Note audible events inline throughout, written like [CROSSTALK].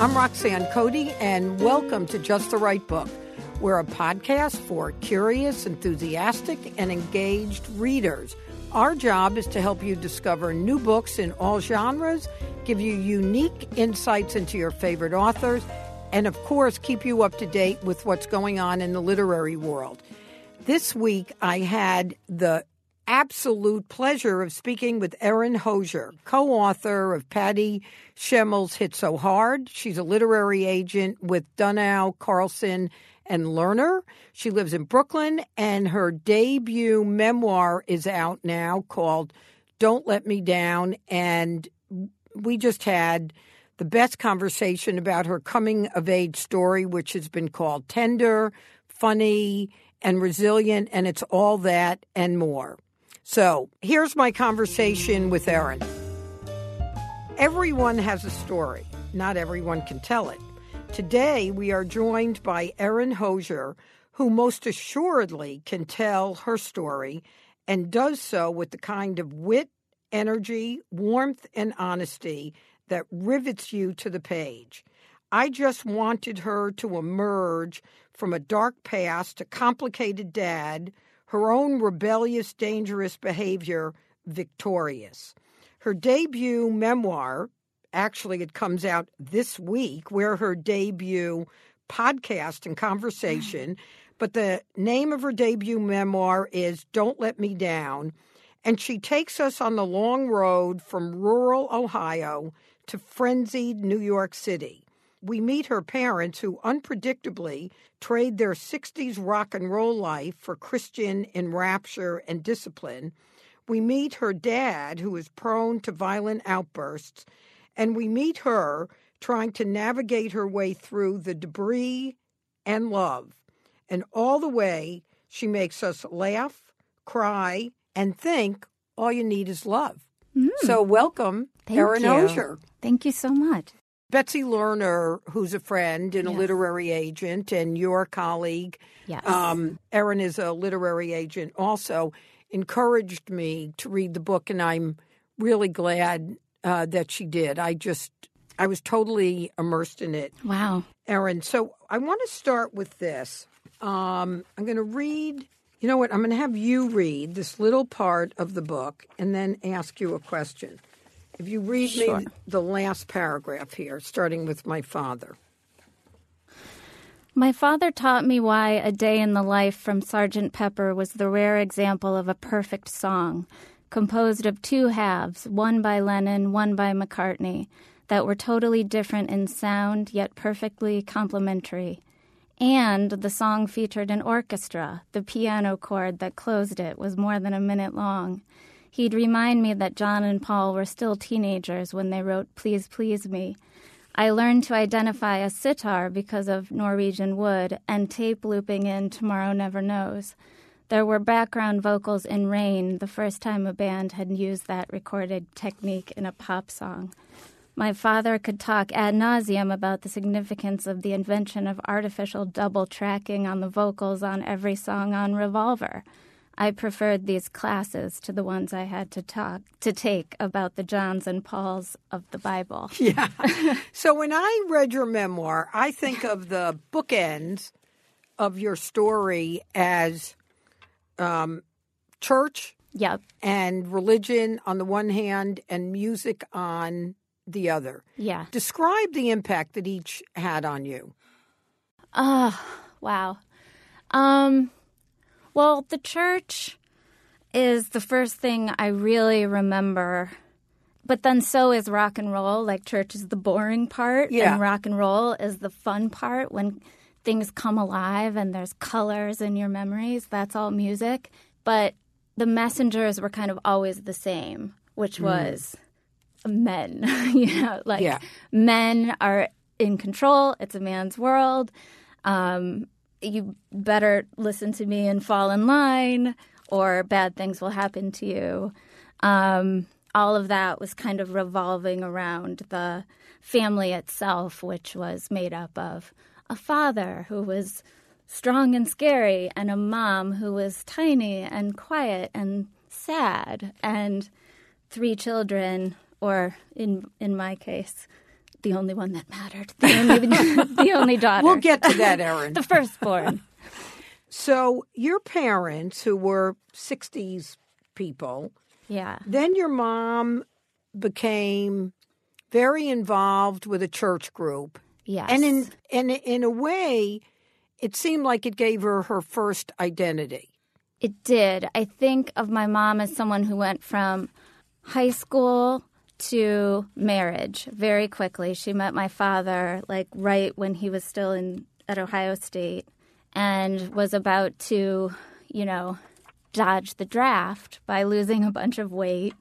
I'm Roxanne Cody, and welcome to Just the Right Book. We're a podcast for curious, enthusiastic, and engaged readers. Our job is to help you discover new books in all genres, give you unique insights into your favorite authors, and of course, keep you up to date with what's going on in the literary world. This week, I had the absolute pleasure of speaking with Erin Hosier, co author of Patty Schemel's Hit So Hard. She's a literary agent with Dunow, Carlson, and Lerner. She lives in Brooklyn, and her debut memoir is out now called Don't Let Me Down. And we just had the best conversation about her coming of age story, which has been called tender, funny, and resilient, and it's all that and more. So here's my conversation with Erin. Everyone has a story, not everyone can tell it. Today, we are joined by Erin Hosier, who most assuredly can tell her story and does so with the kind of wit, energy, warmth, and honesty that rivets you to the page. I just wanted her to emerge from a dark past, a complicated dad her own rebellious, dangerous behavior victorious. Her debut memoir, actually, it comes out this week, where her debut podcast and conversation, but the name of her debut memoir is Don't Let Me Down. And she takes us on the long road from rural Ohio to frenzied New York City we meet her parents who unpredictably trade their 60s rock and roll life for Christian enrapture and discipline. We meet her dad, who is prone to violent outbursts, and we meet her trying to navigate her way through the debris and love. And all the way, she makes us laugh, cry, and think all you need is love. Mm. So, welcome, Thank Erin Hosier. Thank you so much. Betsy Lerner, who's a friend and a literary agent, and your colleague, yes. um, Erin is a literary agent, also encouraged me to read the book, and I'm really glad uh, that she did. I just, I was totally immersed in it. Wow. Erin, so I want to start with this. Um, I'm going to read, you know what? I'm going to have you read this little part of the book and then ask you a question. If you read sure. me the last paragraph here, starting with my father. My father taught me why A Day in the Life from Sgt. Pepper was the rare example of a perfect song, composed of two halves, one by Lennon, one by McCartney, that were totally different in sound yet perfectly complementary. And the song featured an orchestra. The piano chord that closed it was more than a minute long. He'd remind me that John and Paul were still teenagers when they wrote Please Please Me. I learned to identify a sitar because of Norwegian Wood and tape looping in Tomorrow Never Knows. There were background vocals in Rain, the first time a band had used that recorded technique in a pop song. My father could talk ad nauseum about the significance of the invention of artificial double tracking on the vocals on every song on Revolver. I preferred these classes to the ones I had to talk to take about the Johns and Pauls of the Bible. [LAUGHS] Yeah. so when I read your memoir, I think of the bookends of your story as um, church yep. and religion on the one hand and music on the other. Yeah. Describe the impact that each had on you. Ah, wow. Um well, the church is the first thing I really remember. But then so is rock and roll. Like church is the boring part, yeah. and rock and roll is the fun part when things come alive and there's colors in your memories. That's all music. But the messengers were kind of always the same, which mm. was men. [LAUGHS] you know, like yeah. men are in control. It's a man's world. Um, you better listen to me and fall in line, or bad things will happen to you. Um, all of that was kind of revolving around the family itself, which was made up of a father who was strong and scary, and a mom who was tiny and quiet and sad, and three children, or in in my case, the only one that mattered. The only, [LAUGHS] the only daughter. We'll get to that, Erin. [LAUGHS] the firstborn. So your parents, who were '60s people, Yeah. then your mom became very involved with a church group, Yes. and in and in a way, it seemed like it gave her her first identity. It did. I think of my mom as someone who went from high school to marriage very quickly. She met my father like right when he was still in at Ohio State and was about to, you know, dodge the draft by losing a bunch of weight.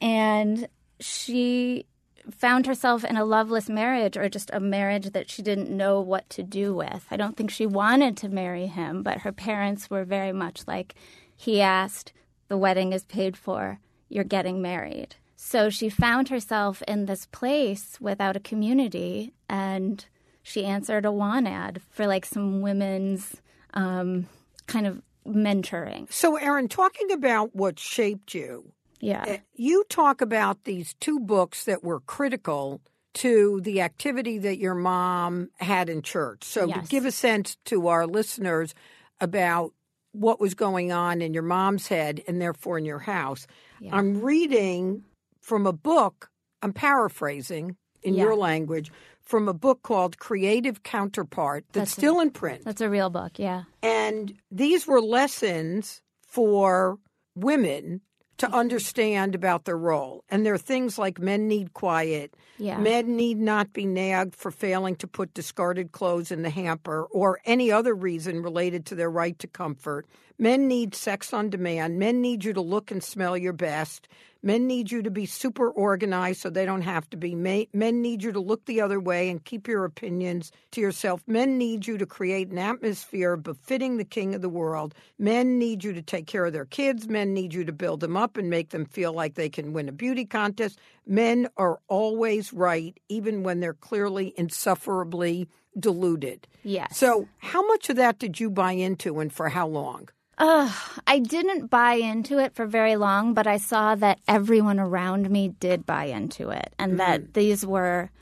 And she found herself in a loveless marriage or just a marriage that she didn't know what to do with. I don't think she wanted to marry him, but her parents were very much like, he asked, the wedding is paid for, you're getting married. So she found herself in this place without a community and she answered a want ad for like some women's um, kind of mentoring. So, Erin, talking about what shaped you, Yeah. you talk about these two books that were critical to the activity that your mom had in church. So, to Yes. give a sense to our listeners about what was going on in your mom's head and therefore in your house, Yeah. I'm reading from a book, I'm paraphrasing in Yeah. your language, from a book called Creative Counterpart that's, That's a- still in print. That's a real book, yeah. And these were lessons for women to mm-hmm. understand about their role. And there are things like men need quiet, Yeah. men need not be nagged for failing to put discarded clothes in the hamper or any other reason related to their right to comfort. Men need sex on demand. Men need you to look and smell your best. Men need you to be super organized so they don't have to be. Men need you to look the other way and keep your opinions to yourself. Men need you to create an atmosphere befitting the king of the world. Men need you to take care of their kids. Men need you to build them up and make them feel like they can win a beauty contest. Men are always right, even when they're clearly insufferably deluded. Yes. So, how much of that did you buy into and for how long? Ugh, I didn't buy into it for very long, but I saw that everyone around me did buy into it, and that these were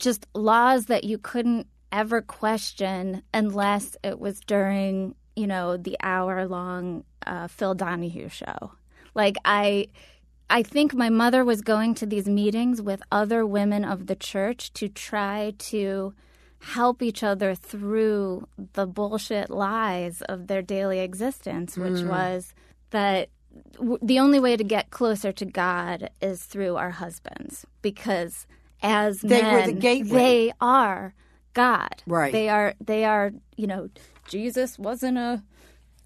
just laws that you couldn't ever question unless it was during, you know, the hour long uh, Phil Donahue show. Like I. I think my mother was going to these meetings with other women of the church to try to help each other through the bullshit lies of their daily existence, which hmm. was that w- the only way to get closer to God is through our husbands, because as They the men, gateway. they are God. Right. They are. They are. You know, Jesus wasn't a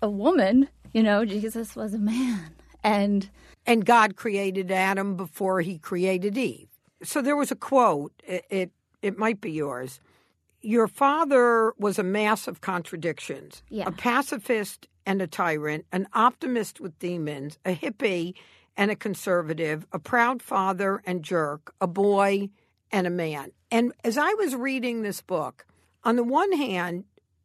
a woman. You know, Jesus was a man, and and God created Adam before he created Eve. So there was a quote, it, it, it might be yours. Your father was a mass of contradictions Yeah. a pacifist and a tyrant, an optimist with demons, a hippie and a conservative, a proud father and jerk, a boy and a man. And as I was reading this book, on the one hand,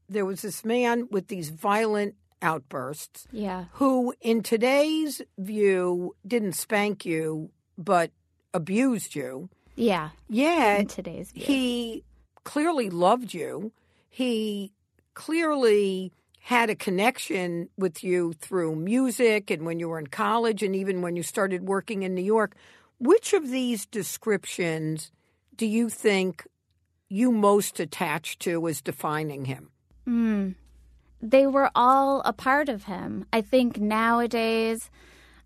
there was this man with these violent outbursts yeah, who, in today's view, didn't spank you but abused you. yeah. Yeah. In today's view. he clearly loved you. He clearly had a connection with you through music and when you were in college and even when you started working in New York. Which of these descriptions do you think you most attached to as defining him? Mm. They were all a part of him. I think nowadays,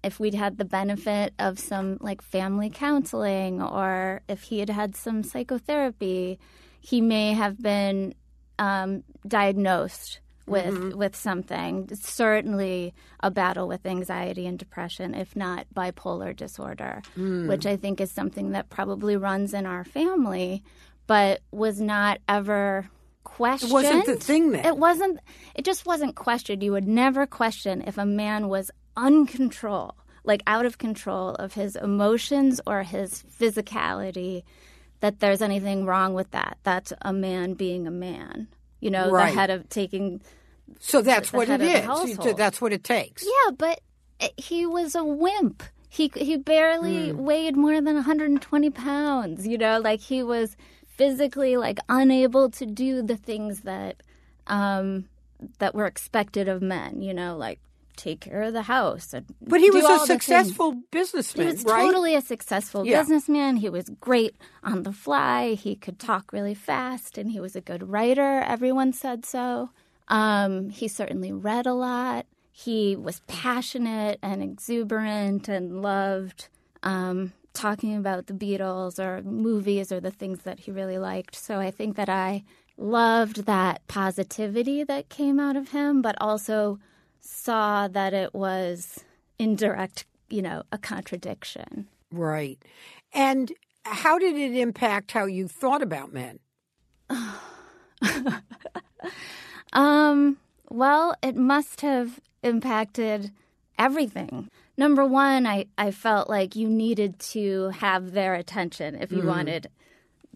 if we'd had the benefit of some like family counseling or if he had had some psychotherapy, he may have been um, diagnosed with with something. Certainly, a battle with anxiety and depression, if not bipolar disorder, which I think is something that probably runs in our family, but was not ever questioned. It wasn't the thing then. It wasn't. It just wasn't questioned. You would never question if a man was uncontrol, like out of control of his emotions or his physicality. That there's anything wrong with that. That's a man being a man. You know, Right. the head of taking. So that's what it is. it of the is. household. That's what it takes. Yeah, but he was a wimp. He he barely Hmm. weighed more than 120 pounds. You know, like he was physically like unable to do the things that um, that were expected of men. You know, like take care of the house. And But he was a successful He businessman, was right? totally a successful Yeah. businessman. He was great on the fly. He could talk really fast, and he was a good writer. Everyone said so. Um, he certainly read a lot. He was passionate and exuberant and loved um, talking about the Beatles or movies or the things that he really liked. So I think that I loved that positivity that came out of him, but also saw that it was indirect, you know, a contradiction. Right. And how did it impact how you thought about men? [LAUGHS] Um, well, it must have impacted everything. Number one, I, I felt like you needed to have their attention if you mm-hmm. wanted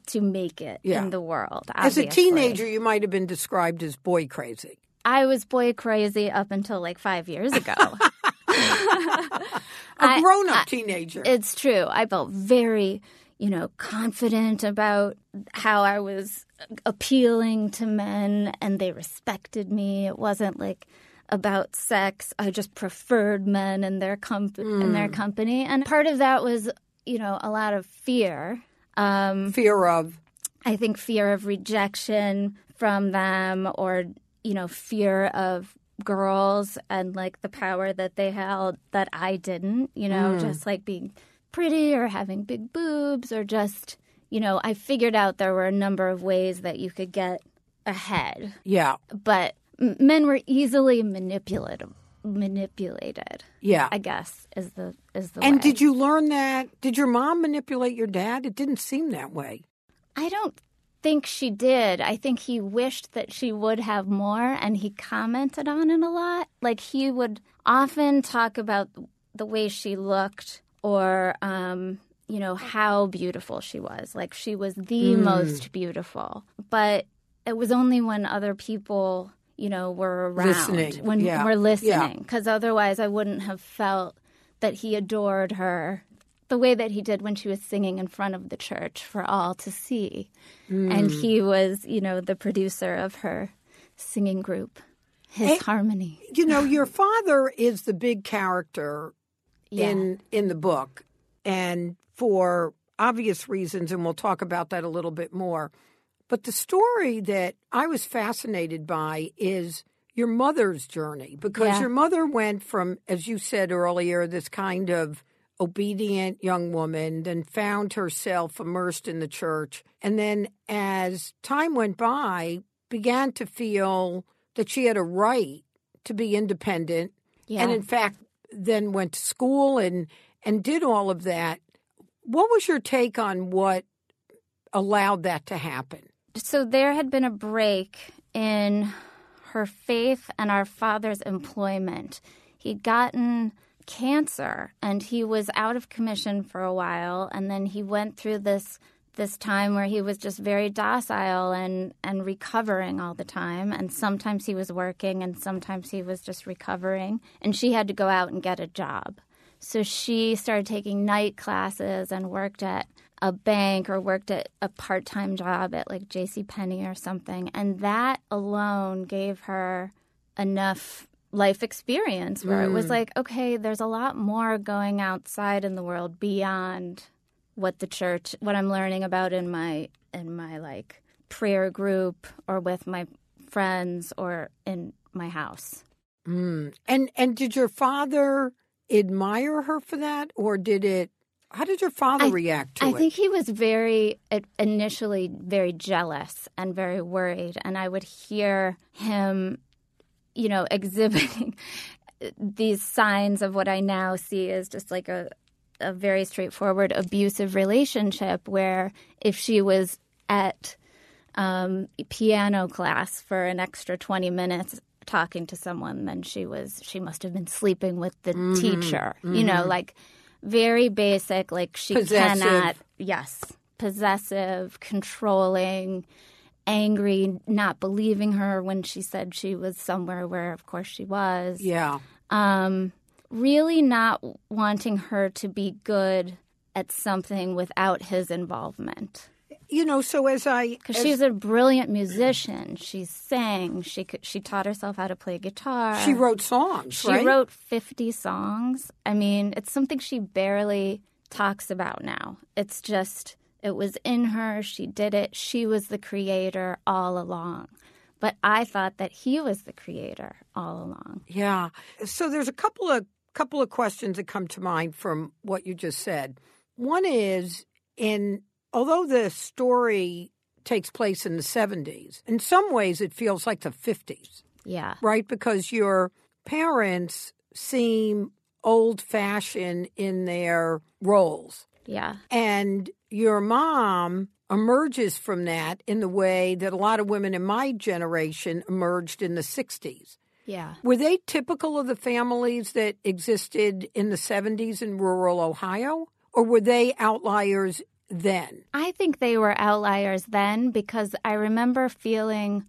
to make it Yeah. in the world. As a teenager, you might have been described as boy crazy. I was boy crazy up until like five years ago. [LAUGHS] [LAUGHS] A grown up teenager. It's true. I felt very, you know, confident about how I was appealing to men and they respected me. It wasn't like about sex. I just preferred men and their comp- in their company. And part of that was, you know, a lot of fear. Um, Fear of. I think fear of rejection from them or, you know, fear of girls and like the power that they held that I didn't, you know, just like being pretty or having big boobs or just, you know, I figured out there were a number of ways that you could get ahead, Yeah. but men were easily manipulative manipulated Yeah. i guess is the is the and way. did you learn that? Did your mom manipulate your dad? It didn't seem that way. I don't think she did. I think he wished that she would have more, and he commented on it a lot. Like he would often talk about the way she looked or, um, you know, how beautiful she was. Like she was the most beautiful. But it was only when other people, you know, were around, Listening. when Yeah. were Yeah. listening, because otherwise I wouldn't have felt that he adored her the way that he did when she was singing in front of the church for all to see. And Mm. he was, you know, the producer of her singing group, his Hey- harmony. You know, your father is the big character Yeah. in in the book, and for obvious reasons, and we'll talk about that a little bit more. But the story that I was fascinated by is your mother's journey because Yeah. your mother went from, as you said earlier, this kind of obedient young woman, then found herself immersed in the church, and then as time went by, began to feel that she had a right to be independent yeah. and in fact then went to school and and did all of that what was your take on what allowed that to happen so there had been a break in her faith and our father's employment. He'd gotten cancer and he was out of commission for a while and then he went through this this time where he was just very docile and and recovering all the time and sometimes he was working and sometimes he was just recovering and she had to go out and get a job. So she started taking night classes and worked at a bank or worked at a part-time job at like J.C. Penney or something, and that alone gave her enough life experience where it was like, okay, there's a lot more going outside in the world beyond what the church, what I'm learning about in my in my like prayer group or with my friends or in my house. mm. and and did your father admire her for that or did it how did your father I- react to I it I think he was very uh, initially very jealous and very worried, and I would hear him, you know, [LAUGHS] exhibiting these signs of what I now see as just like a a very straightforward abusive relationship, where if she was at um, piano class for an extra twenty minutes talking to someone, then she was she must have been sleeping with the mm-hmm. teacher. You know, mm-hmm. like very basic. Like she Possessive. cannot. Yes, possessive, controlling, angry, not believing her when she said she was somewhere where, of course, she was. yeah Um, really not wanting her to be good at something without his involvement. You know, so as I because she's a brilliant musician, she sang, she could, she taught herself how to play guitar. she wrote songs, She right? wrote 50 songs. I mean, it's something she barely talks about now. It's just, it was in her. She did it. She was the creator all along. But I thought that he was the creator all along. Yeah. So there's a couple of couple of questions that come to mind from what you just said. One is in although the story takes place in the 70s, in some ways it feels like the 50s, Yeah. right? Because your parents seem old fashioned in their roles. Yeah. And your mom emerges from that in the way that a lot of women in my generation emerged in the 60s. Yeah. Were they typical of the families that existed in the 70s in rural Ohio? Or were they outliers then? I think they were outliers then because I remember feeling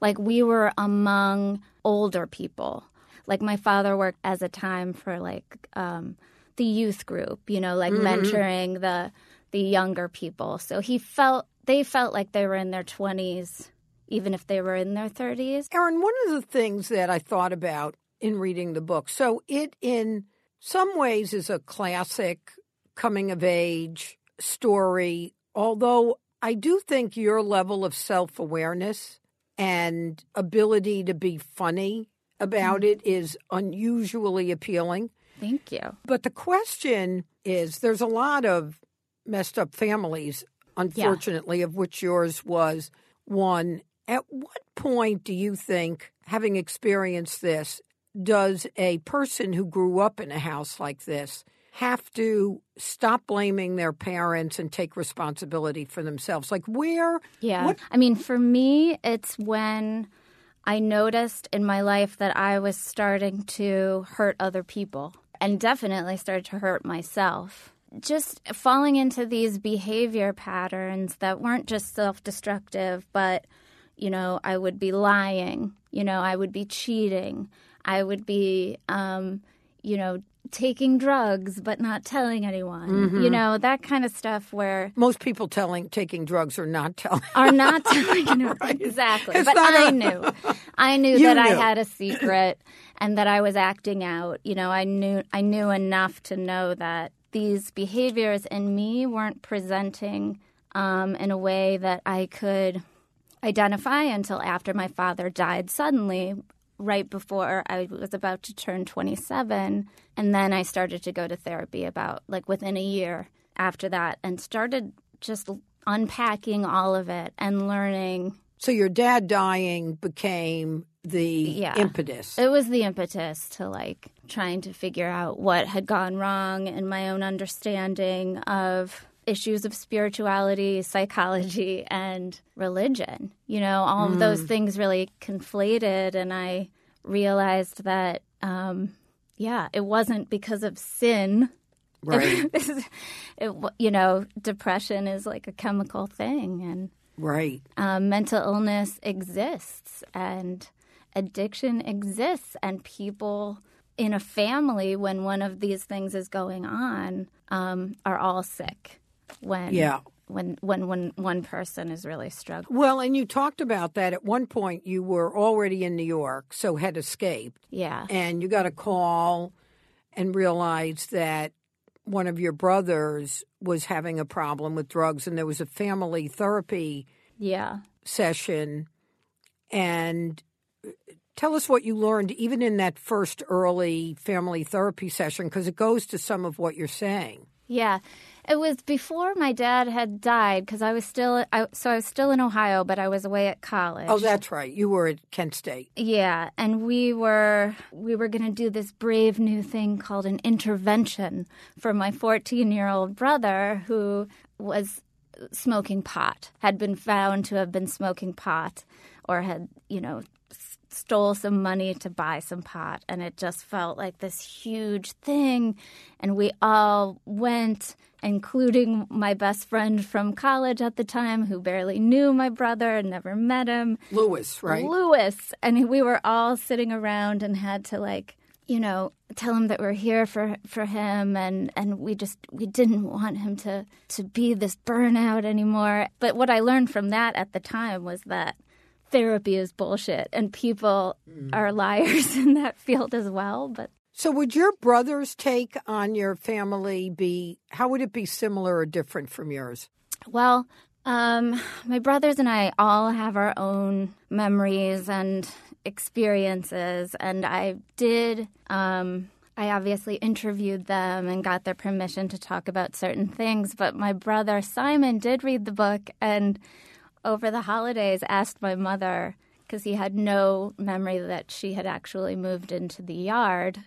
like we were among older people. Like my father worked as a time for like um, the youth group, you know, like mentoring the the younger people. So he felt they felt like they were in their twenties, even if they were in their thirties. Erin, one of the things that I thought about in reading the book, so it in some ways is a classic coming of age story, although I do think your level of self awareness and ability to be funny about mm-hmm. it is unusually appealing. Thank you. But the question is there's a lot of messed up families, unfortunately, of which yours was one. At what point do you think, having experienced this, does a person who grew up in a house like this have to stop blaming their parents and take responsibility for themselves? Like, where? Yeah. What- I mean, for me, it's when I noticed in my life that I was starting to hurt other people and definitely started to hurt myself. Just falling into these behavior patterns that weren't just self destructive, but, you know, I would be lying, you know, I would be cheating, I would be, um, you know, taking drugs but not telling anyone, you know, that kind of stuff where Most people telling taking drugs or not telling. are not [LAUGHS] telling you exactly. It's but I a- knew, [LAUGHS] I knew You that I had a secret and that I was acting out. You know, I knew I knew enough to know that these behaviors in me weren't presenting um, in a way that I could identify until after my father died suddenly. Right before I was about to turn 27. And then I started to go to therapy about like within a year after that and started just unpacking all of it and learning. So your dad dying became the Yeah. impetus. It was the impetus to like trying to figure out what had gone wrong in my own understanding of issues of spirituality, psychology, and religion. You know, all of those things really conflated, and I realized that, um, yeah, it wasn't because of sin. [LAUGHS] Right. It, you know, depression is like a chemical thing, and right. um, mental illness exists and addiction exists and people in a family when one of these things is going on um, are all sick when Yeah. when when when one person is really struggling Well, and you talked about that at one point. You were already in New York, so had escaped, yeah and you got a call and realized that one of your brothers was having a problem with drugs, and there was a family therapy yeah session. And uh, tell us what you learned, even in that first early family therapy session, because it goes to some of what you're saying. Yeah it was before my dad had died because i was still I, so i was still in ohio but i was away at college Oh, that's right. You were at Kent State. Yeah, and we were we were going to do this brave new thing called an intervention for my 14-year-old brother who was smoking pot. Had been found to have been smoking pot or had, you know, stole some money to buy some pot and it just felt like this huge thing and we all went including my best friend from college at the time who barely knew my brother and never met him Lewis, right? Lewis, and we were all sitting around and had to like you know, tell him that we're here for for him and and we just we didn't want him to to be this burnout anymore. But what I learned from that at the time was that therapy is bullshit and people mm. are liars [LAUGHS] in that field as well, but so would your brother's take on your family be how would it be similar or different from yours? Well, um, my brothers and I all have our own memories and experiences, and I did. Um, I obviously interviewed them and got their permission to talk about certain things, but my brother Simon did read the book and over the holidays asked my mother because he had no memory that she had actually moved into the yard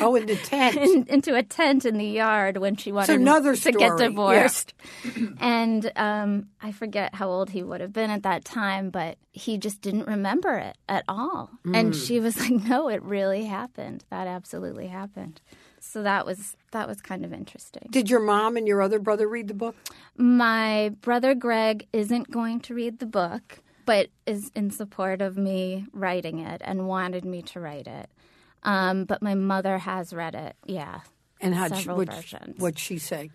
Oh, in the tent. [LAUGHS] in, into a tent in the yard when she wanted to get divorced. Yeah. [CLEARS THROAT] and um, I forget how old he would have been at that time, but he just didn't remember it at all. Mm. And she was like, "No, it really happened. That absolutely happened." So that was that was kind of interesting. Did your mom and your other brother read the book? My brother Greg isn't going to read the book, but is in support of me writing it and wanted me to write it. Um, but my mother has read it. Yeah. And how what what'd she say?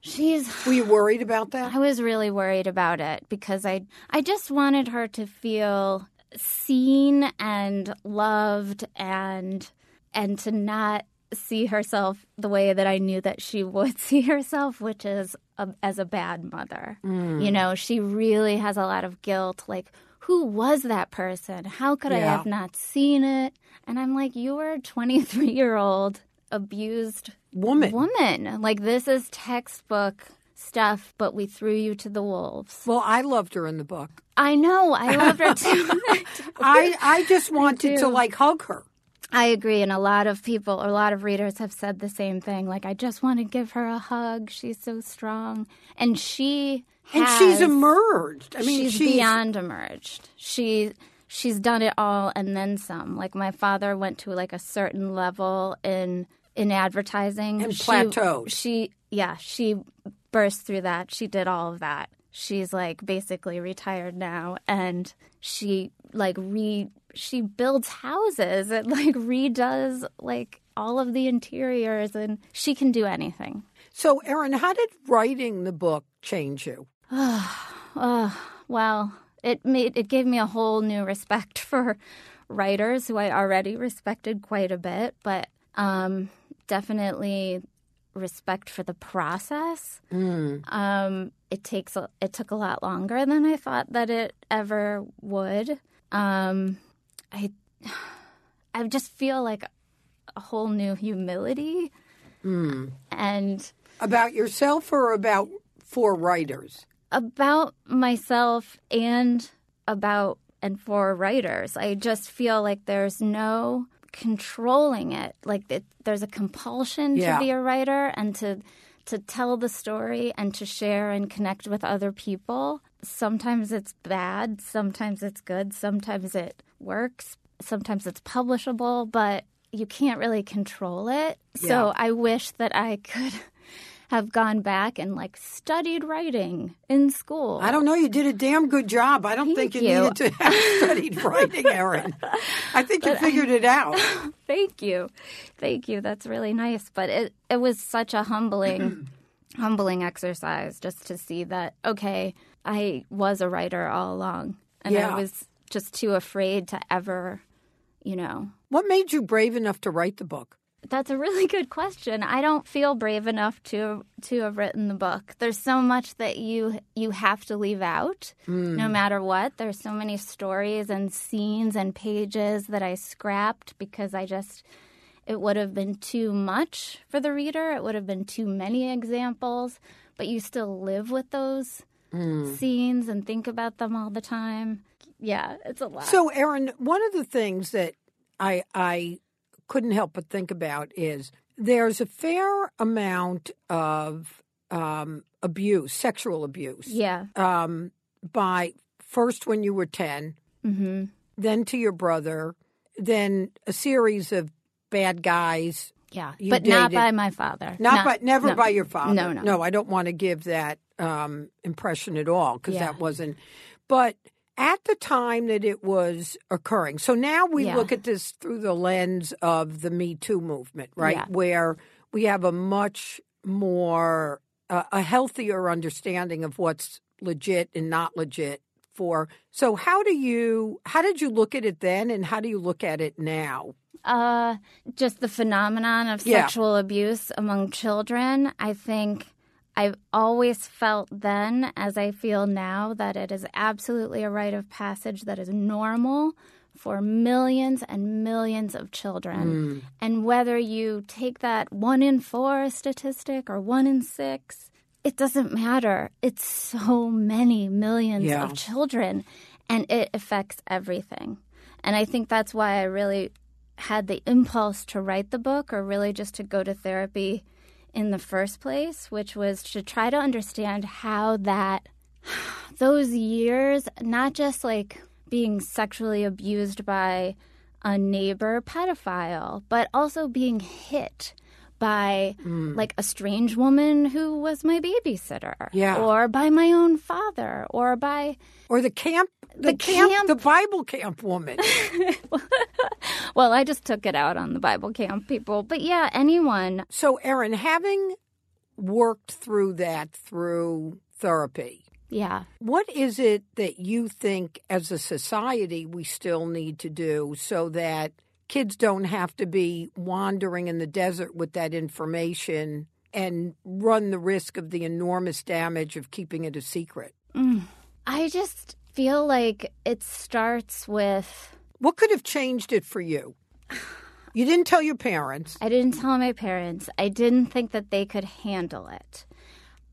She's. Were you worried about that? I was really worried about it because I I just wanted her to feel seen and loved and and to not see herself the way that I knew that she would [LAUGHS] see herself, which is a, as a bad mother. Mm. You know, she really has a lot of guilt. Like, who was that person? How could yeah. I have not seen it? And I'm like, you're a 23 year old abused woman. Woman. Like, this is textbook stuff, but we threw you to the wolves. Well, I loved her in the book. I know. I loved her too. [LAUGHS] I, I just [LAUGHS] wanted to like hug her. I agree. And a lot of people, a lot of readers have said the same thing. Like, I just want to give her a hug. She's so strong. And she and she's emerged. I mean, she's, she's, beyond emerged. She she's done it all and then some. Like my father went to like a certain level in in advertising and plateau. She yeah, she burst through that. She did all of that. She's like basically retired now, and she like re she builds houses and like redoes like all of the interiors, and she can do anything. So, Erin, how did writing the book change you? [SIGHS] oh, well, it made it gave me a whole new respect [LAUGHS] for writers who I already respected quite a bit, but um, definitely respect for the process. Mm. Um, it takes a, it took a lot longer than I thought that it ever would. Um, I [SIGHS] I just feel like a whole new humility mm. and about yourself or about for writers about myself and about and for writers. I just feel like there's no controlling it. Like it, there's a compulsion yeah. to be a writer and to to tell the story and to share and connect with other people. Sometimes it's bad, sometimes it's good, sometimes it works, sometimes it's publishable, but you can't really control it. Yeah. So I wish that I could [LAUGHS] have gone back and like studied writing in school. I don't know. You did a damn good job. I don't Thank think you, you, needed to have [LAUGHS] studied writing, Erin. I think you figured it out. [LAUGHS] Thank you. Thank you. That's really nice. But it, it was such a humbling, [CLEARS THROAT] humbling exercise just to see that, okay, I was a writer all along. And yeah. I was just too afraid to ever, you know. What made you brave enough to write the book? That's a really [LAUGHS] good question. I don't feel brave enough to to have written the book. There's so much that you you have to leave out mm. no matter what. There's so many stories and scenes and pages that I scrapped because I just it would have been too much for the reader. It would have been too many examples, but you still live with those mm. scenes and think about them all the time. Yeah, it's a lot. So, Erin, one of the things that I I couldn't help but think about is there's a fair amount of um, abuse, sexual abuse. Yeah. Um, by first when you were 10, mm-hmm. then to your brother, then a series of bad guys. Yeah, but dated. not by my father. Not, not by, never no. by your father. No, no. No, I don't want to give that um, impression at all because yeah. that wasn't. But at the time that it was occurring. So now we Yeah. look at this through the lens of the Me Too movement, right? Yeah. Where we have a much more uh, a healthier understanding of what's legit and not legit for. So how do you how did you look at it then and how do you look at it now? Uh, just the phenomenon of Yeah. sexual abuse among children. I think I've always felt then, as I feel now, that it is absolutely a rite of passage that is normal for millions and millions of children. Mm. And whether you take that one in four statistic or one in six, it doesn't matter. It's so many millions Yeah. of children, and it affects everything. And I think that's why I really had the impulse to write the book or really just to go to therapy in the first place, which was to try to understand how that [SIGHS] those years, not just like being sexually abused by a neighbor pedophile, but also being hit by mm. like a strange woman who was my babysitter. Yeah. or by my own father. Or by Or the camp the, The camp, camp- the Bible camp woman. [LAUGHS] well i just took it out on the bible camp people. But yeah anyone. So Erin, having worked through that through therapy, yeah. What is it that you think as a society we still need to do so that kids don't have to be wandering in the desert with that information and run the risk of the enormous damage of keeping it a secret? Mm. i just feel like it starts with What could have changed it for you? You didn't tell your parents. I didn't tell my parents. I didn't think that they could handle it.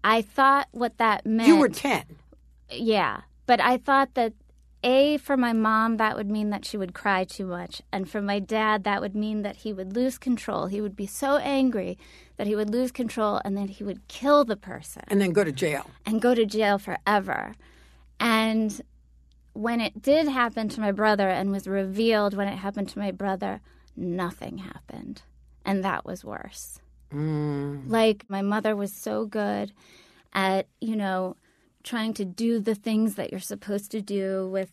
I thought what that meant. You were 10. yeah, but I thought that a for my mom that would mean that she would cry too much, and for my dad that would mean that he would lose control. He would be so angry that he would lose control, and then he would kill the person And then go to jail. and go to jail forever. And when it did happen to my brother and was revealed when it happened to my brother, nothing happened. And that was worse. Mm. Like, my mother was so good at, you know, trying to do the things that you're supposed to do with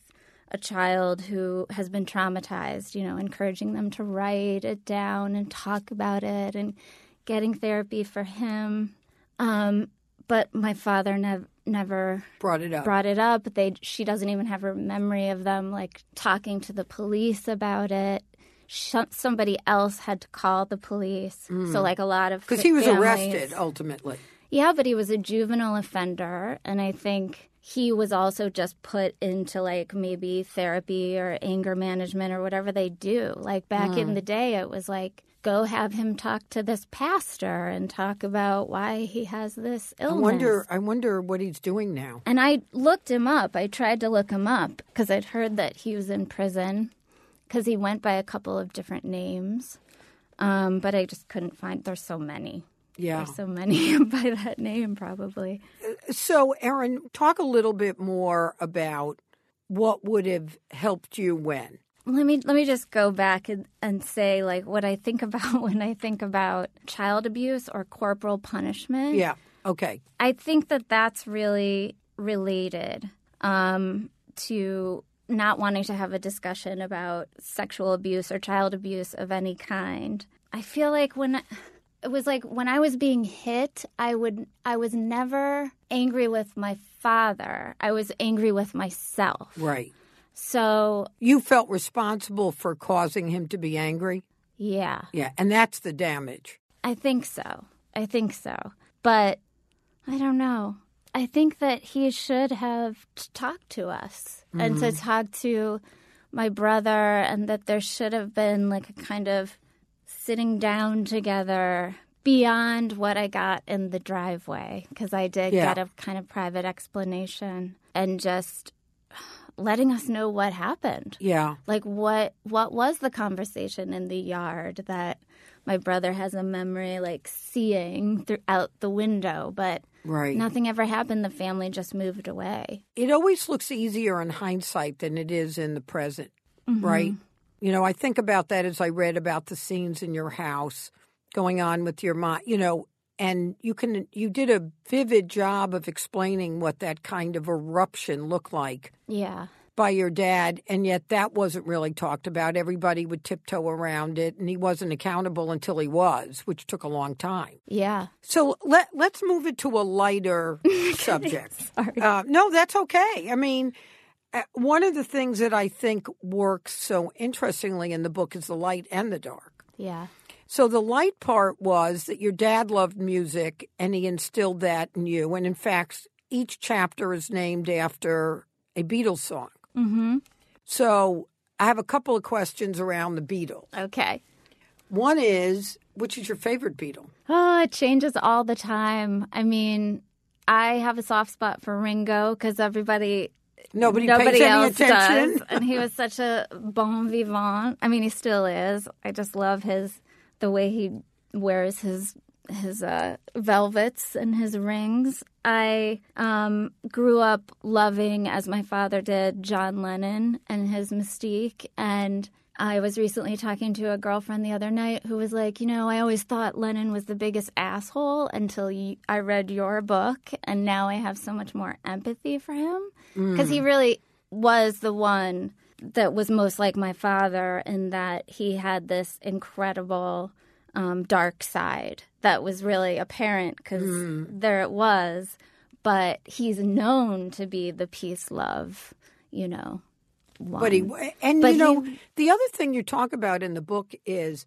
a child who has been traumatized, you know, encouraging them to write it down and talk about it and getting therapy for him. Um, but my father nev- never Brought it up. brought it up. They she doesn't even have a memory of them like talking to the police about it. Sh- somebody else had to call the police. So like a lot of Because he was families- arrested ultimately. Yeah, but he was a juvenile offender, and I think he was also just put into like maybe therapy or anger management or whatever they do. Like back Hmm. in the day, it was like go have him talk to this pastor and talk about why he has this illness. I wonder I wonder what he's doing now. And I looked him up. I tried to look him up because I'd heard that he was in prison because he went by a couple of different names. Um, but I just couldn't find. There's so many. Yeah. There's so many [LAUGHS] by that name, probably. So, Erin, talk a little bit more about what would have helped you when. Let me let me just go back and, and say like what I think [LAUGHS] about when I think about child abuse or corporal punishment. Yeah. Okay. I think that that's really related um, to not wanting to have a discussion about sexual abuse or child abuse of any kind. I feel like when it was like when I was being hit, I would I was never angry with my father. I was angry with myself. Right. So, You felt responsible for causing him to be angry. yeah. Yeah. And that's the damage. I think so. I think so. But I don't know. I think that he should have talked to us and mm-hmm. to talk to my brother, and that there should have been like a kind of sitting down together beyond what I got in the driveway, because I did Yeah. get a kind of private explanation and just letting us know what happened Yeah. like what what was the conversation in the yard that my brother has a memory like seeing throughout the window but Right. nothing ever happened the family just moved away It always looks easier in hindsight than it is in the present, mm-hmm. right? You know, I think about that as I read about the scenes in your house going on with your mom, you know, and you can you did a vivid job of explaining what that kind of eruption looked like. yeah by your dad, and yet that wasn't really talked about. Everybody would tiptoe around it, and he wasn't accountable until he was, which took a long time. Yeah. So let let's move it to a lighter [LAUGHS] subject. Sorry. Uh, no, that's okay. I mean, one of the things that I think works so interestingly in the book is the light and the dark. Yeah. So the light part was that your dad loved music and he instilled that in you. And in fact, each chapter is named after a Beatles song. Mm-hmm. So I have a couple of questions around the Beatles. Okay. One is, which is your favorite Beatle? Oh, it changes all the time. I mean, I have a soft spot for Ringo because everybody Nobody, nobody pays any else attention. does, and he was such a bon vivant. I mean, he still is. I just love his the way he wears his his uh, velvets and his rings. I um, grew up loving, as my father did, John Lennon and his mystique. And I was recently talking to a girlfriend the other night who was like, you know, I always thought Lennon was the biggest asshole until you, I read your book, and now I have so much more empathy for him because he really was the one that was most like my father in that he had this incredible um, dark side that was really apparent because there it was. But he's known to be the peace, love, you know. But he and But you know he- the other thing you talk about in the book is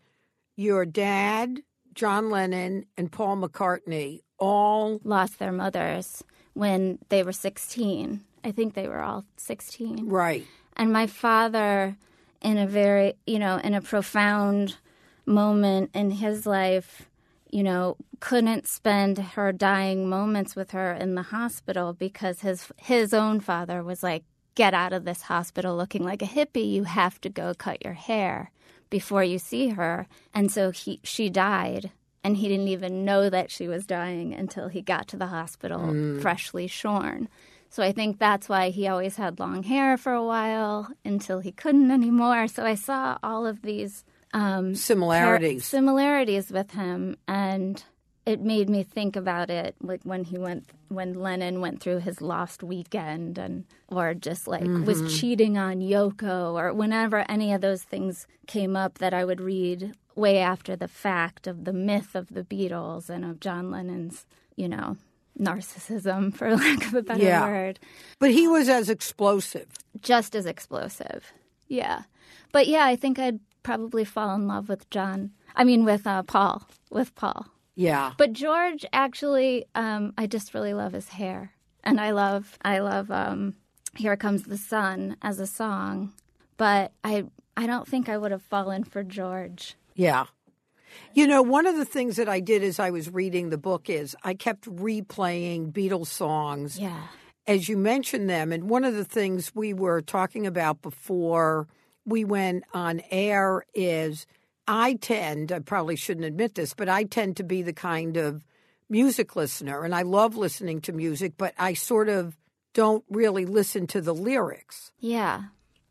your dad, John Lennon, and Paul McCartney all lost their mothers when they were 16. I think they were all 16. right. And my father, in a very, you know, in a profound moment in his life, you know, couldn't spend her dying moments with her in the hospital because his his own father was like, "Get out of this hospital looking like a hippie. You have to go cut your hair before you see her." And so he she died, and he didn't even know that she was dying until he got to the hospital freshly shorn. So I think that's why he always had long hair for a while until he couldn't anymore. So I saw all of these um, Similarities. par- similarities with him, and it made me think about it, like when he went, when Lennon went through his lost weekend, and or just like was cheating on Yoko, or whenever any of those things came up that I would read way after the fact of the myth of the Beatles and of John Lennon's, you know. Narcissism, [LAUGHS] for lack of a better Yeah. word But he was as explosive. just as explosive. Yeah. But yeah, I think I'd probably fall in love with John. I mean, with uh, Paul. With Paul. Yeah. But George, actually, um, I just really love his hair, and I love, I love, um, "Here Comes the Sun" as a song. But I, I don't think I would have fallen for George. Yeah. You know, one of the things that I did as I was reading the book is I kept replaying Beatles songs Yeah. as you mentioned them. And one of the things we were talking about before we went on air is I tend, I probably shouldn't admit this, but I tend to be the kind of music listener. And I love listening to music, but I sort of don't really listen to the lyrics. Yeah.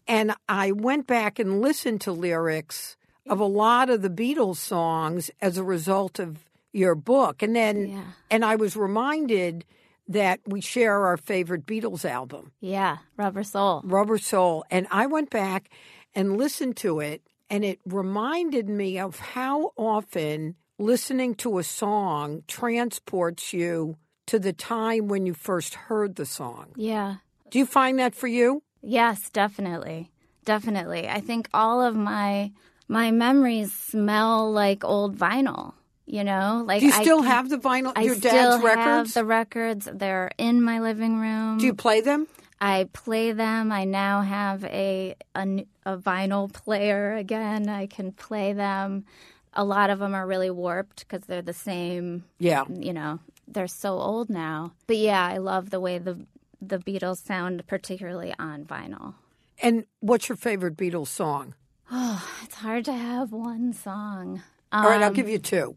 And I went back and listened to lyrics of a lot of the Beatles songs as a result of your book. And then, Yeah. and I was reminded that we share our favorite Beatles album, Yeah. Rubber Soul. Rubber Soul. And I went back and listened to it, and it reminded me of how often listening to a song transports you to the time when you first heard the song. Yeah. Do you find that for you? Yes, definitely. Definitely. I think all of my my memories smell like old vinyl, you know? Like Do you I still can- have the vinyl, I your still dad's have records? the records. They're in my living room. Do you play them? I play them. I now have a a vinyl player again. I can play them. A lot of them are really warped because they're the same Yeah. you know they're so old now but yeah i love the way the the beatles sound particularly on vinyl And what's your favorite Beatles song? oh [SIGHS] it's hard to have one song All right, I'll Um, give you two.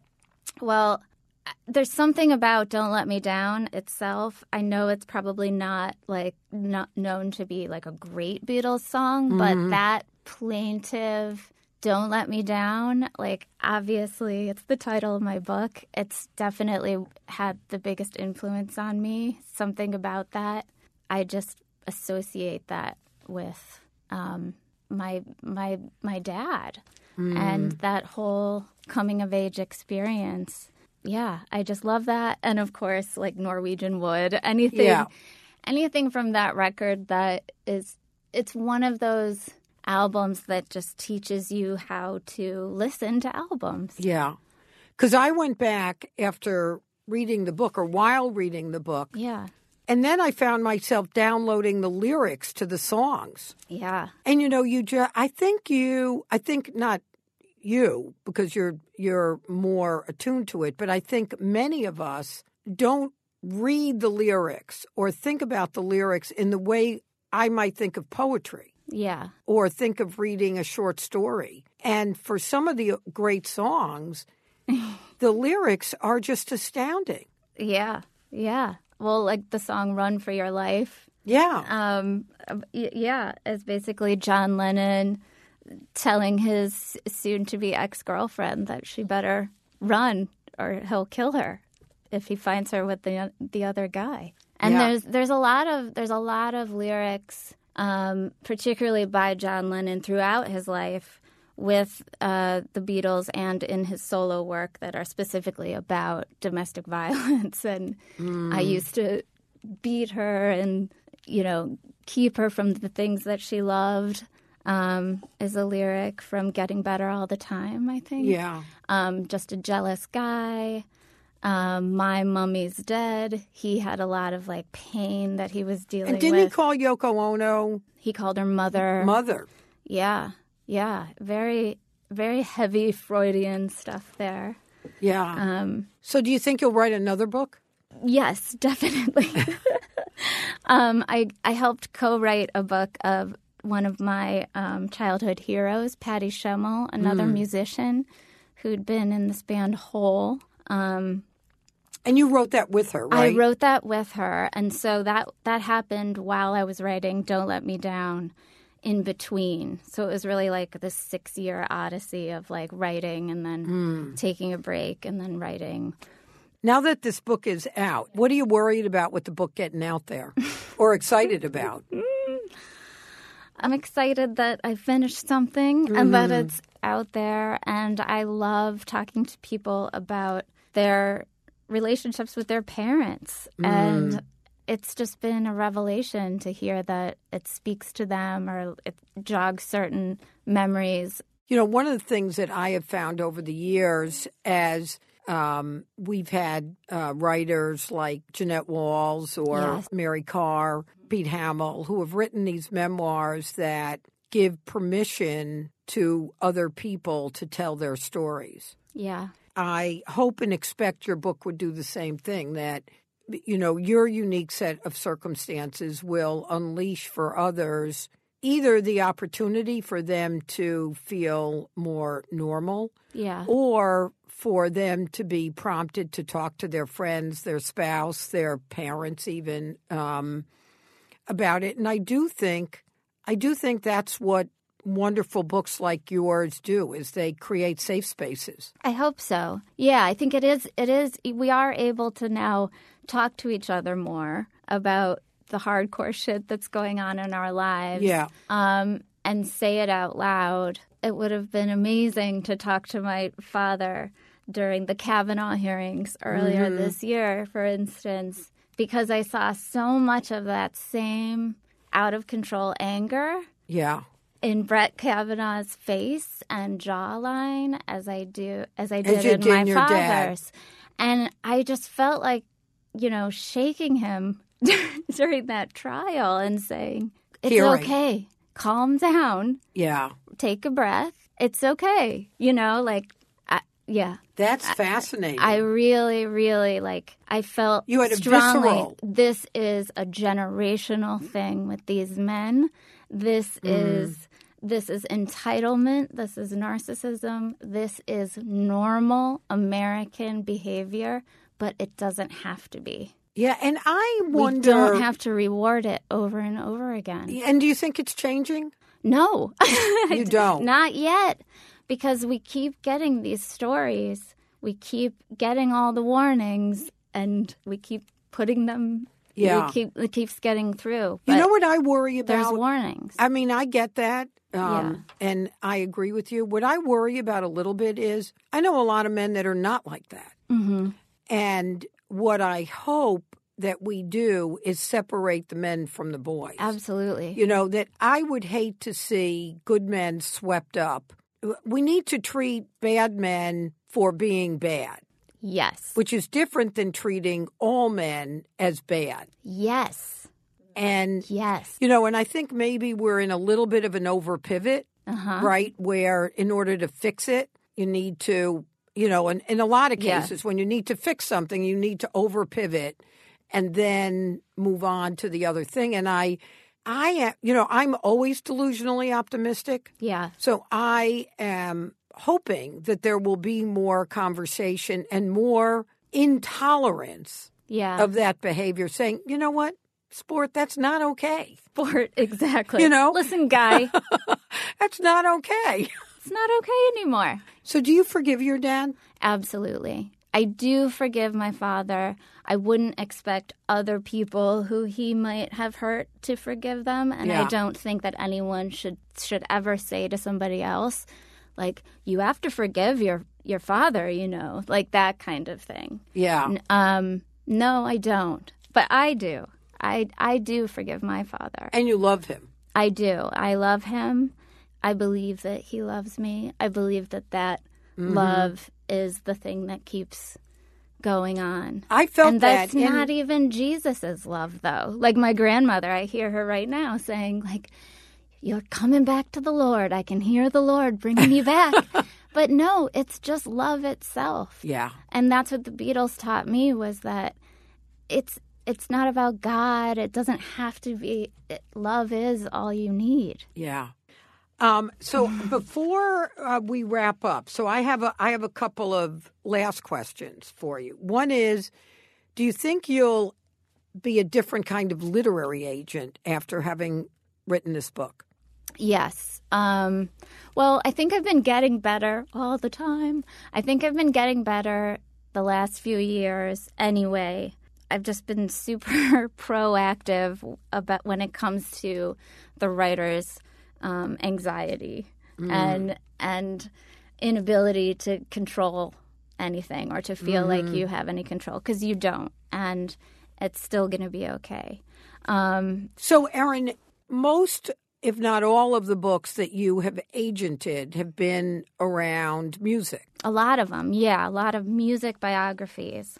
well there's something about don't let me down itself. I know it's probably not like not known to be like a great beatles song but that plaintive don't let me down like obviously it's the title of my book. It's definitely had the biggest influence on me something about that. I just associate that with um, my my my dad and that whole coming of age experience. Yeah, I just love that, and of course, like Norwegian Wood, anything, Yeah. anything from that record that is. It's one of those albums that just teaches you how to listen to albums. Yeah. Because I went back after reading the book or while reading the book, Yeah, and then I found myself downloading the lyrics to the songs. yeah, And you know, you just I think you I think not you because you're you're more attuned to it, but I think many of us don't read the lyrics or think about the lyrics in the way I might think of poetry yeah, or think of reading a short story. And for some of the great songs, [LAUGHS] the lyrics are just astounding. yeah, yeah. Well, like the song "Run for Your Life." Yeah. Um, yeah, it's basically John Lennon telling his soon-to-be ex-girlfriend that she better run or he'll kill her if he finds her with the the other guy. And Yeah. there's there's a lot of there's a lot of lyrics, um, particularly by John Lennon throughout his life, with uh, the Beatles and in his solo work that are specifically about domestic [LAUGHS] violence. And I used to beat her and you know keep her from the things that she loved. Um, is a lyric from Getting Better All the Time, I think yeah. um, just a jealous guy. Um, my mummy's dead. He had a lot of like pain that he was dealing with. And didn't he call Yoko Ono he called her mother. mother? yeah, yeah, very, very heavy Freudian stuff there. Yeah. Um, so do you think you'll write another book? yes, [LAUGHS] definitely. [LAUGHS] um, I I helped co-write a book of one of my um, childhood heroes, Patty Schemel, another musician who'd been in this band Hole. Um, And you wrote that with her, right? I wrote that with her, and so that that happened while I was writing "Don't Let Me Down." In between, so it was really like this six-year odyssey of like writing and then taking a break and then writing. Now that this book is out, what are you worried about with the book getting out there [LAUGHS] or excited about? I'm excited that I finished something and that mm-hmm. it's out there, and I love talking to people about their relationships with their parents. And. Mm-hmm. It's just been a revelation to hear that it speaks to them or it jogs certain memories. You know, one of the things that I have found over the years as um, we've had uh, writers like Jeannette Walls or Yes. Mary Karr, Pete Hamill, who have written these memoirs that give permission to other people to tell their stories. Yeah. I hope and expect your book would do the same thing that you know your unique set of circumstances will unleash for others either the opportunity for them to feel more normal Yeah. or for them to be prompted to talk to their friends, their spouse, their parents, even um, about it. And I do think, I do think that's what wonderful books like yours do: is they create safe spaces. I hope so. Yeah, I think it is it is we are able to now talk to each other more about the hardcore shit that's going on in our lives. Yeah. Um and say it out loud. It would have been amazing to talk to my father during the Kavanaugh hearings earlier mm-hmm. this year, for instance, because I saw so much of that same out of control anger Yeah. in Brett Kavanaugh's face and jawline as I do as I did As in did my in your dad. father's. And I just felt like, you know, shaking him [LAUGHS] during that trial and saying, It's Hearing. okay. Calm down. Yeah. Take a breath. It's okay. You know, like yeah. That's fascinating. I really, really like. I felt You had a strongly. visceral- This is a generational thing with these men. This Mm. is this is entitlement. This is narcissism. This is normal American behavior, but it doesn't have to be. yeah, and I We don't have to reward it over and over again. and do you think it's changing? No, [LAUGHS] You don't. Not yet, because we keep getting these stories. We keep getting all the warnings, and we keep putting them Yeah. it, keep, it keeps getting through. You know what I worry about? There's warnings. I mean, I get that. Um, And I agree with you. What I worry about a little bit is I know a lot of men that are not like that. hmm And what I hope that we do is separate the men from the boys. Absolutely. You know, that I would hate to see good men swept up. We need to treat bad men for being bad, yes. which is different than treating all men as bad. Yes. And, Yes. you know, and I think maybe we're in a little bit of an over pivot, Uh huh. right? Where in order to fix it, you need to, you know, and in a lot of Yeah. cases, when you need to fix something, you need to over pivot and then move on to the other thing. And I, I, am- you know, I'm always delusionally optimistic. Yeah. So I am hoping that there will be more conversation and more intolerance Yeah. of that behavior, saying, you know what, sport, that's not okay. Sport. [LAUGHS] Exactly. You know? Listen, guy, [LAUGHS] That's not okay. it's not okay anymore. So do you forgive your dad? Absolutely. I do forgive my father. I wouldn't expect other people who he might have hurt to forgive them, and Yeah. I don't think that anyone should should ever say to somebody else like you have to forgive your your father, you know, like that kind of thing. Yeah. Um no, I don't. But I do. I I do forgive my father. And you love him. I do. I love him. I believe that he loves me. I believe that that Mm-hmm. love is the thing that keeps going on. I felt and that's that. and- not even Jesus's love though. Like my grandmother, I hear her right now saying like you're coming back to the Lord. I can hear the Lord bringing you back. [LAUGHS] but no, it's just love itself. yeah. And that's what the Beatles taught me was that it's it's not about God. It doesn't have to be. It, love is all you need. Yeah. Um, so before uh, we wrap up, so I have a I have a couple of last questions for you. One is, do you think you'll be a different kind of literary agent after having written this book? Yes. Um, well, I think I've been getting better all the time. I think I've been getting better the last few years anyway. I've just been [LAUGHS] super proactive about when it comes to the writer's um, anxiety and and inability to control anything or to feel like you have any control because you don't, and it's still going to be okay. Um, So, Erin, most, if not all, of the books that you have agented have been around music. A lot of them, yeah, a lot of music biographies.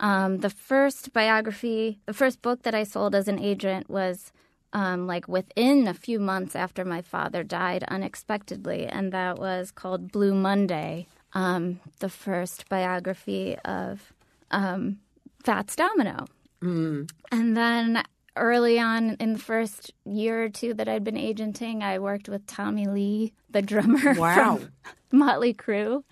Um, the first biography, the first book that I sold as an agent was um, like within a few months after my father died unexpectedly, and that was called Blue Monday, um, the first biography of um, Fats Domino. Mm. And then early on in the first year or two that I'd been agenting, I worked with Tommy Lee, the drummer [LAUGHS] Wow. from Motley Crue.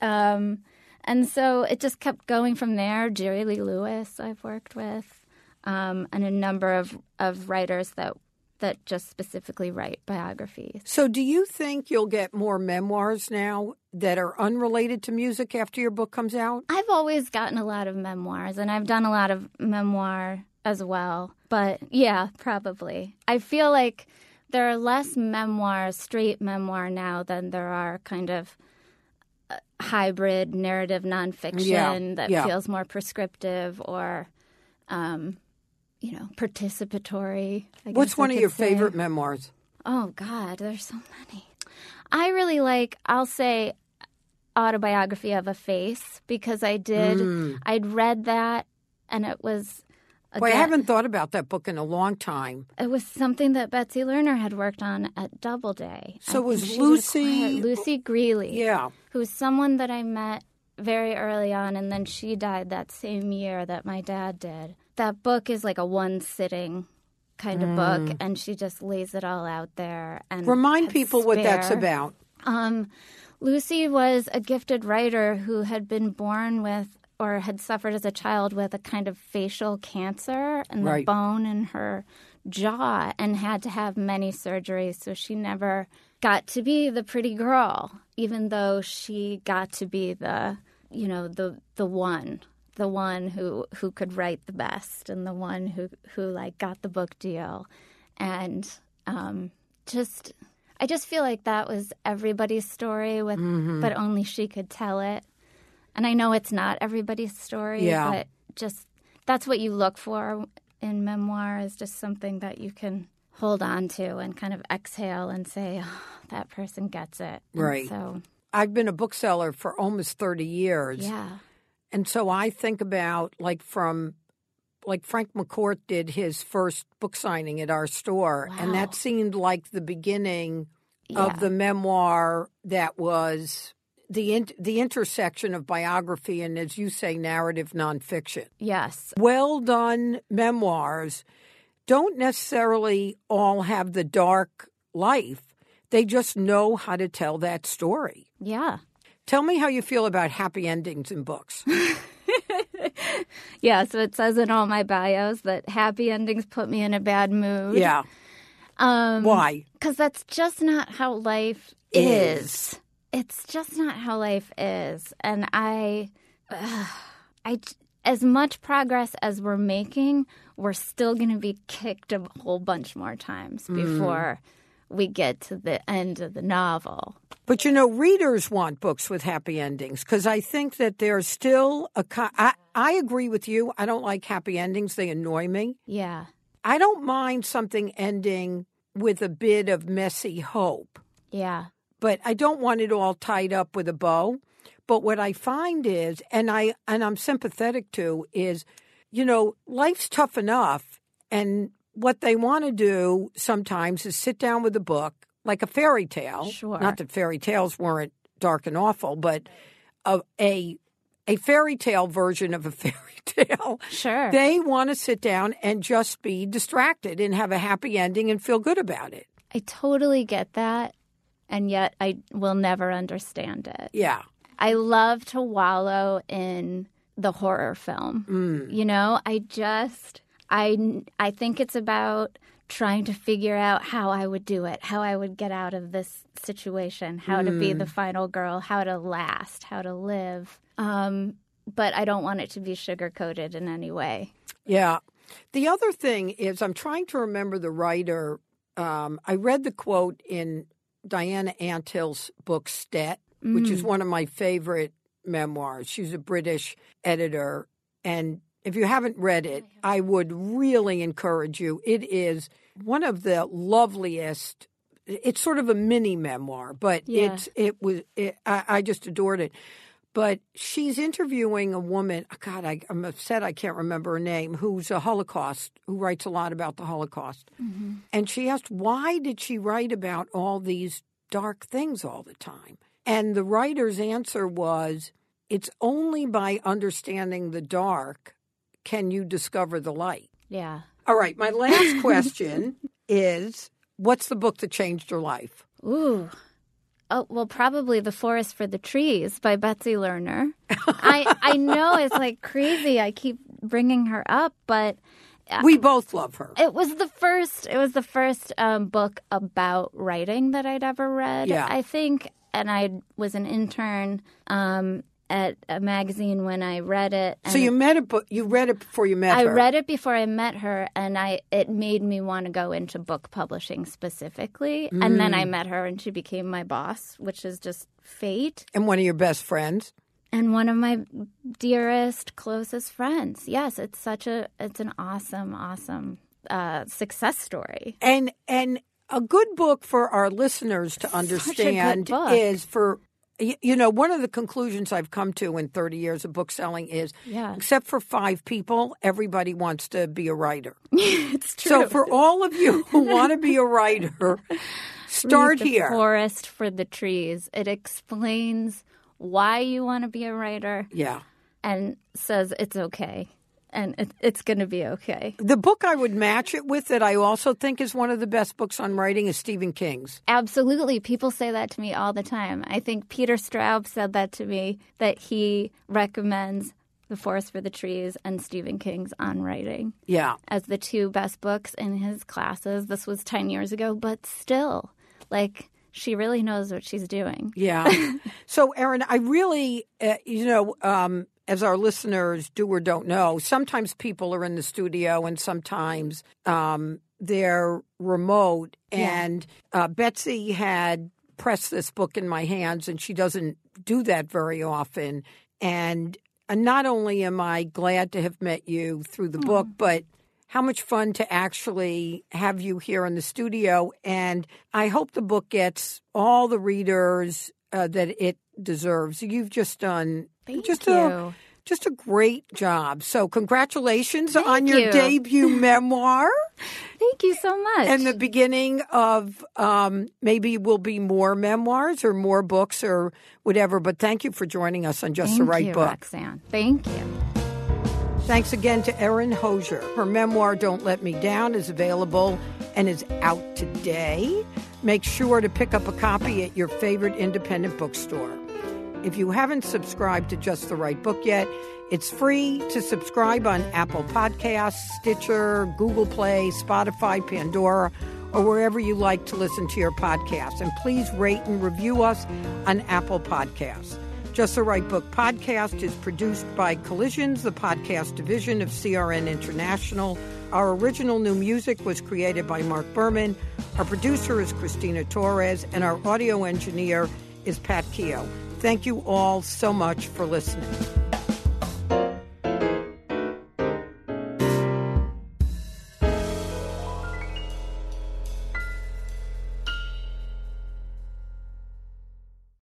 Um, and so it just kept going from there. Jerry Lee Lewis, I've worked with, um, and a number of, of writers that that just specifically write biographies. So, do you think you'll get more memoirs now that are unrelated to music after your book comes out? I've always gotten a lot of memoirs, and I've done a lot of memoir as well. But yeah, probably. I feel like there are less memoirs, straight memoir now, than there are kind of uh, hybrid narrative nonfiction Yeah, that yeah. feels more prescriptive or, um, you know, participatory. I What's one of your say. favorite memoirs? Oh God, there's so many. I really like. I'll say autobiography of a face because I did. Mm. I'd read that, and it was. Boy, I haven't thought about that book in a long time. It was something that Betsy Lerner had worked on at Doubleday. So I it was think she did Lucy- acquire- Lucy Grealy, Yeah. who's someone that I met very early on, and then she died that same year that my dad did. That book is like a one sitting kind of book, and she just lays it all out there. And Mm. Remind people what that's about. Um, Lucy was a gifted writer who had been born with or had suffered as a child with a kind of facial cancer in the Right. bone in her jaw and had to have many surgeries. So she never got to be the pretty girl, even though she got to be the, you know, the the one, the one who who could write the best and the one who who like got the book deal and um, just I just feel like that was everybody's story with Mm-hmm. but only she could tell it. And I know it's not everybody's story, Yeah. but just that's what you look for in memoir is just something that you can hold on to and kind of exhale and say, oh, that person gets it. And Right. so, I've been a bookseller for almost 30 years. yeah. And so I think about like from like Frank McCourt did his first book signing at our store and that seemed like the beginning Yeah. of the memoir that was the in, the intersection of biography and as you say narrative nonfiction. Yes. Well done memoirs don't necessarily all have the dark life. They just know how to tell that story. Yeah. Tell me how you feel about happy endings in books. [LAUGHS] Yeah. So it says in all my bios that happy endings put me in a bad mood. Yeah. Um, Why? Because that's just not how life Is. is. It's just not how life is. And I, ugh, I, as much progress as we're making, we're still going to be kicked a whole bunch more times before we get to the end of the novel. But you know, readers want books with happy endings because I think that there's still a. I, I agree with you. I don't like happy endings, they annoy me. Yeah. I don't mind something ending with a bit of messy hope, Yeah. but I don't want it all tied up with a bow. But what I find is, and I and I'm sympathetic to, is, you know, life's tough enough, and what they want to do sometimes is sit down with a book like a fairy tale. Sure. Not that fairy tales weren't dark and awful, but a a, a fairy tale version of a [LAUGHS] fairy tale. Sure. They want to sit down and just be distracted and have a happy ending and feel good about it. I totally get that. And yet I will never understand it. Yeah. I love to wallow in the horror film. Mm. You know, I just I I think it's about trying to figure out how I would do it, how I would get out of this situation, how to be the final girl, how to last, how to live. Um, but I don't want it to be sugar coated in any way. Yeah. The other thing is, I'm trying to remember the writer. Um, I read the quote in Diana Athill's book, Stet, which is one of my favorite memoirs. She's a British editor. And if you haven't read it, I would really encourage you. It is one of the loveliest. It's sort of a mini memoir, but Yeah. it's it was. It, I, I just adored it. But she's interviewing a woman. oh, God, I, I'm upset I can't remember her name. Who's a Holocaust? Who writes a lot about the Holocaust? Mm-hmm. And she asked, why did she write about all these dark things all the time? And the writer's answer was, it's only by understanding the dark can you discover the light. Yeah. All right, my last [LAUGHS] question is, what's the book that changed your life? Ooh. Oh, well, probably The Forest for the Trees by Betsy Lerner. I, I know it's like crazy. I keep bringing her up, but We both love her. it was the first, it was the first um, book about writing that I'd ever read. Yeah. I think, and I was an intern um, at a magazine when I read it. So you met it, you read it before you met I her. I read it before I met her, and I it made me want to go into book publishing specifically. And then I Mm. met her, and she became my boss, which is just fate. and one of your best friends. And one of my dearest, closest friends. Yes, it's such a it's an awesome, awesome uh, success story. And and a good book for our listeners to understand is for you know one of the conclusions I've come to in 30 years of book selling is Yeah. except for 5 people everybody wants to be a writer. [LAUGHS] it's true. So for all of you who want to be a writer [LAUGHS] start the here. Forest for the trees. It explains why you want to be a writer Yeah. and says it's okay. And it, it's going to be okay. The book I would match it with that I also think is one of the best books on writing is Stephen King's. Absolutely. People say that to me all the time. I think Peter Straub said that to me that he recommends The Forest for the Trees and Stephen King's On Writing Yeah. as the two best books in his classes. This was 10 years ago, but still, like, she really knows what she's doing. Yeah. [LAUGHS] so, Erin, I really, uh, you know, um, as our listeners do or don't know, sometimes people are in the studio and sometimes um, they're remote. Yeah. And uh, Betsy had pressed this book in my hands, and she doesn't do that very often. And uh, not only am I glad to have met you through the book, but how much fun to actually have you here in the studio. And I hope the book gets all the readers uh, that it deserves. You've just done Thank just you. a just a great job. So congratulations Thank on your you. debut [LAUGHS] memoir Thank you so much. and the beginning of um, maybe will be more memoirs or more books or whatever. But thank you for joining us on Just Thank the Right you, Book. Roxanne. Thank you. Thanks again to Erin Hosier. Her memoir, Don't Let Me Down, is available and is out today. Make sure to pick up a copy at your favorite independent bookstore. If you haven't subscribed to Just the Right Book yet, it's free to subscribe on Apple Podcasts, Stitcher, Google Play, Spotify, Pandora, or wherever you like to listen to your podcasts. And please rate and review us on Apple Podcasts. Just the Right Book podcast is produced by Collisions, the podcast division of CRN International. Our original new music was created by Mark Berman. Our producer is Christina Torres, and our audio engineer is Pat Keogh. Thank you all so much for listening.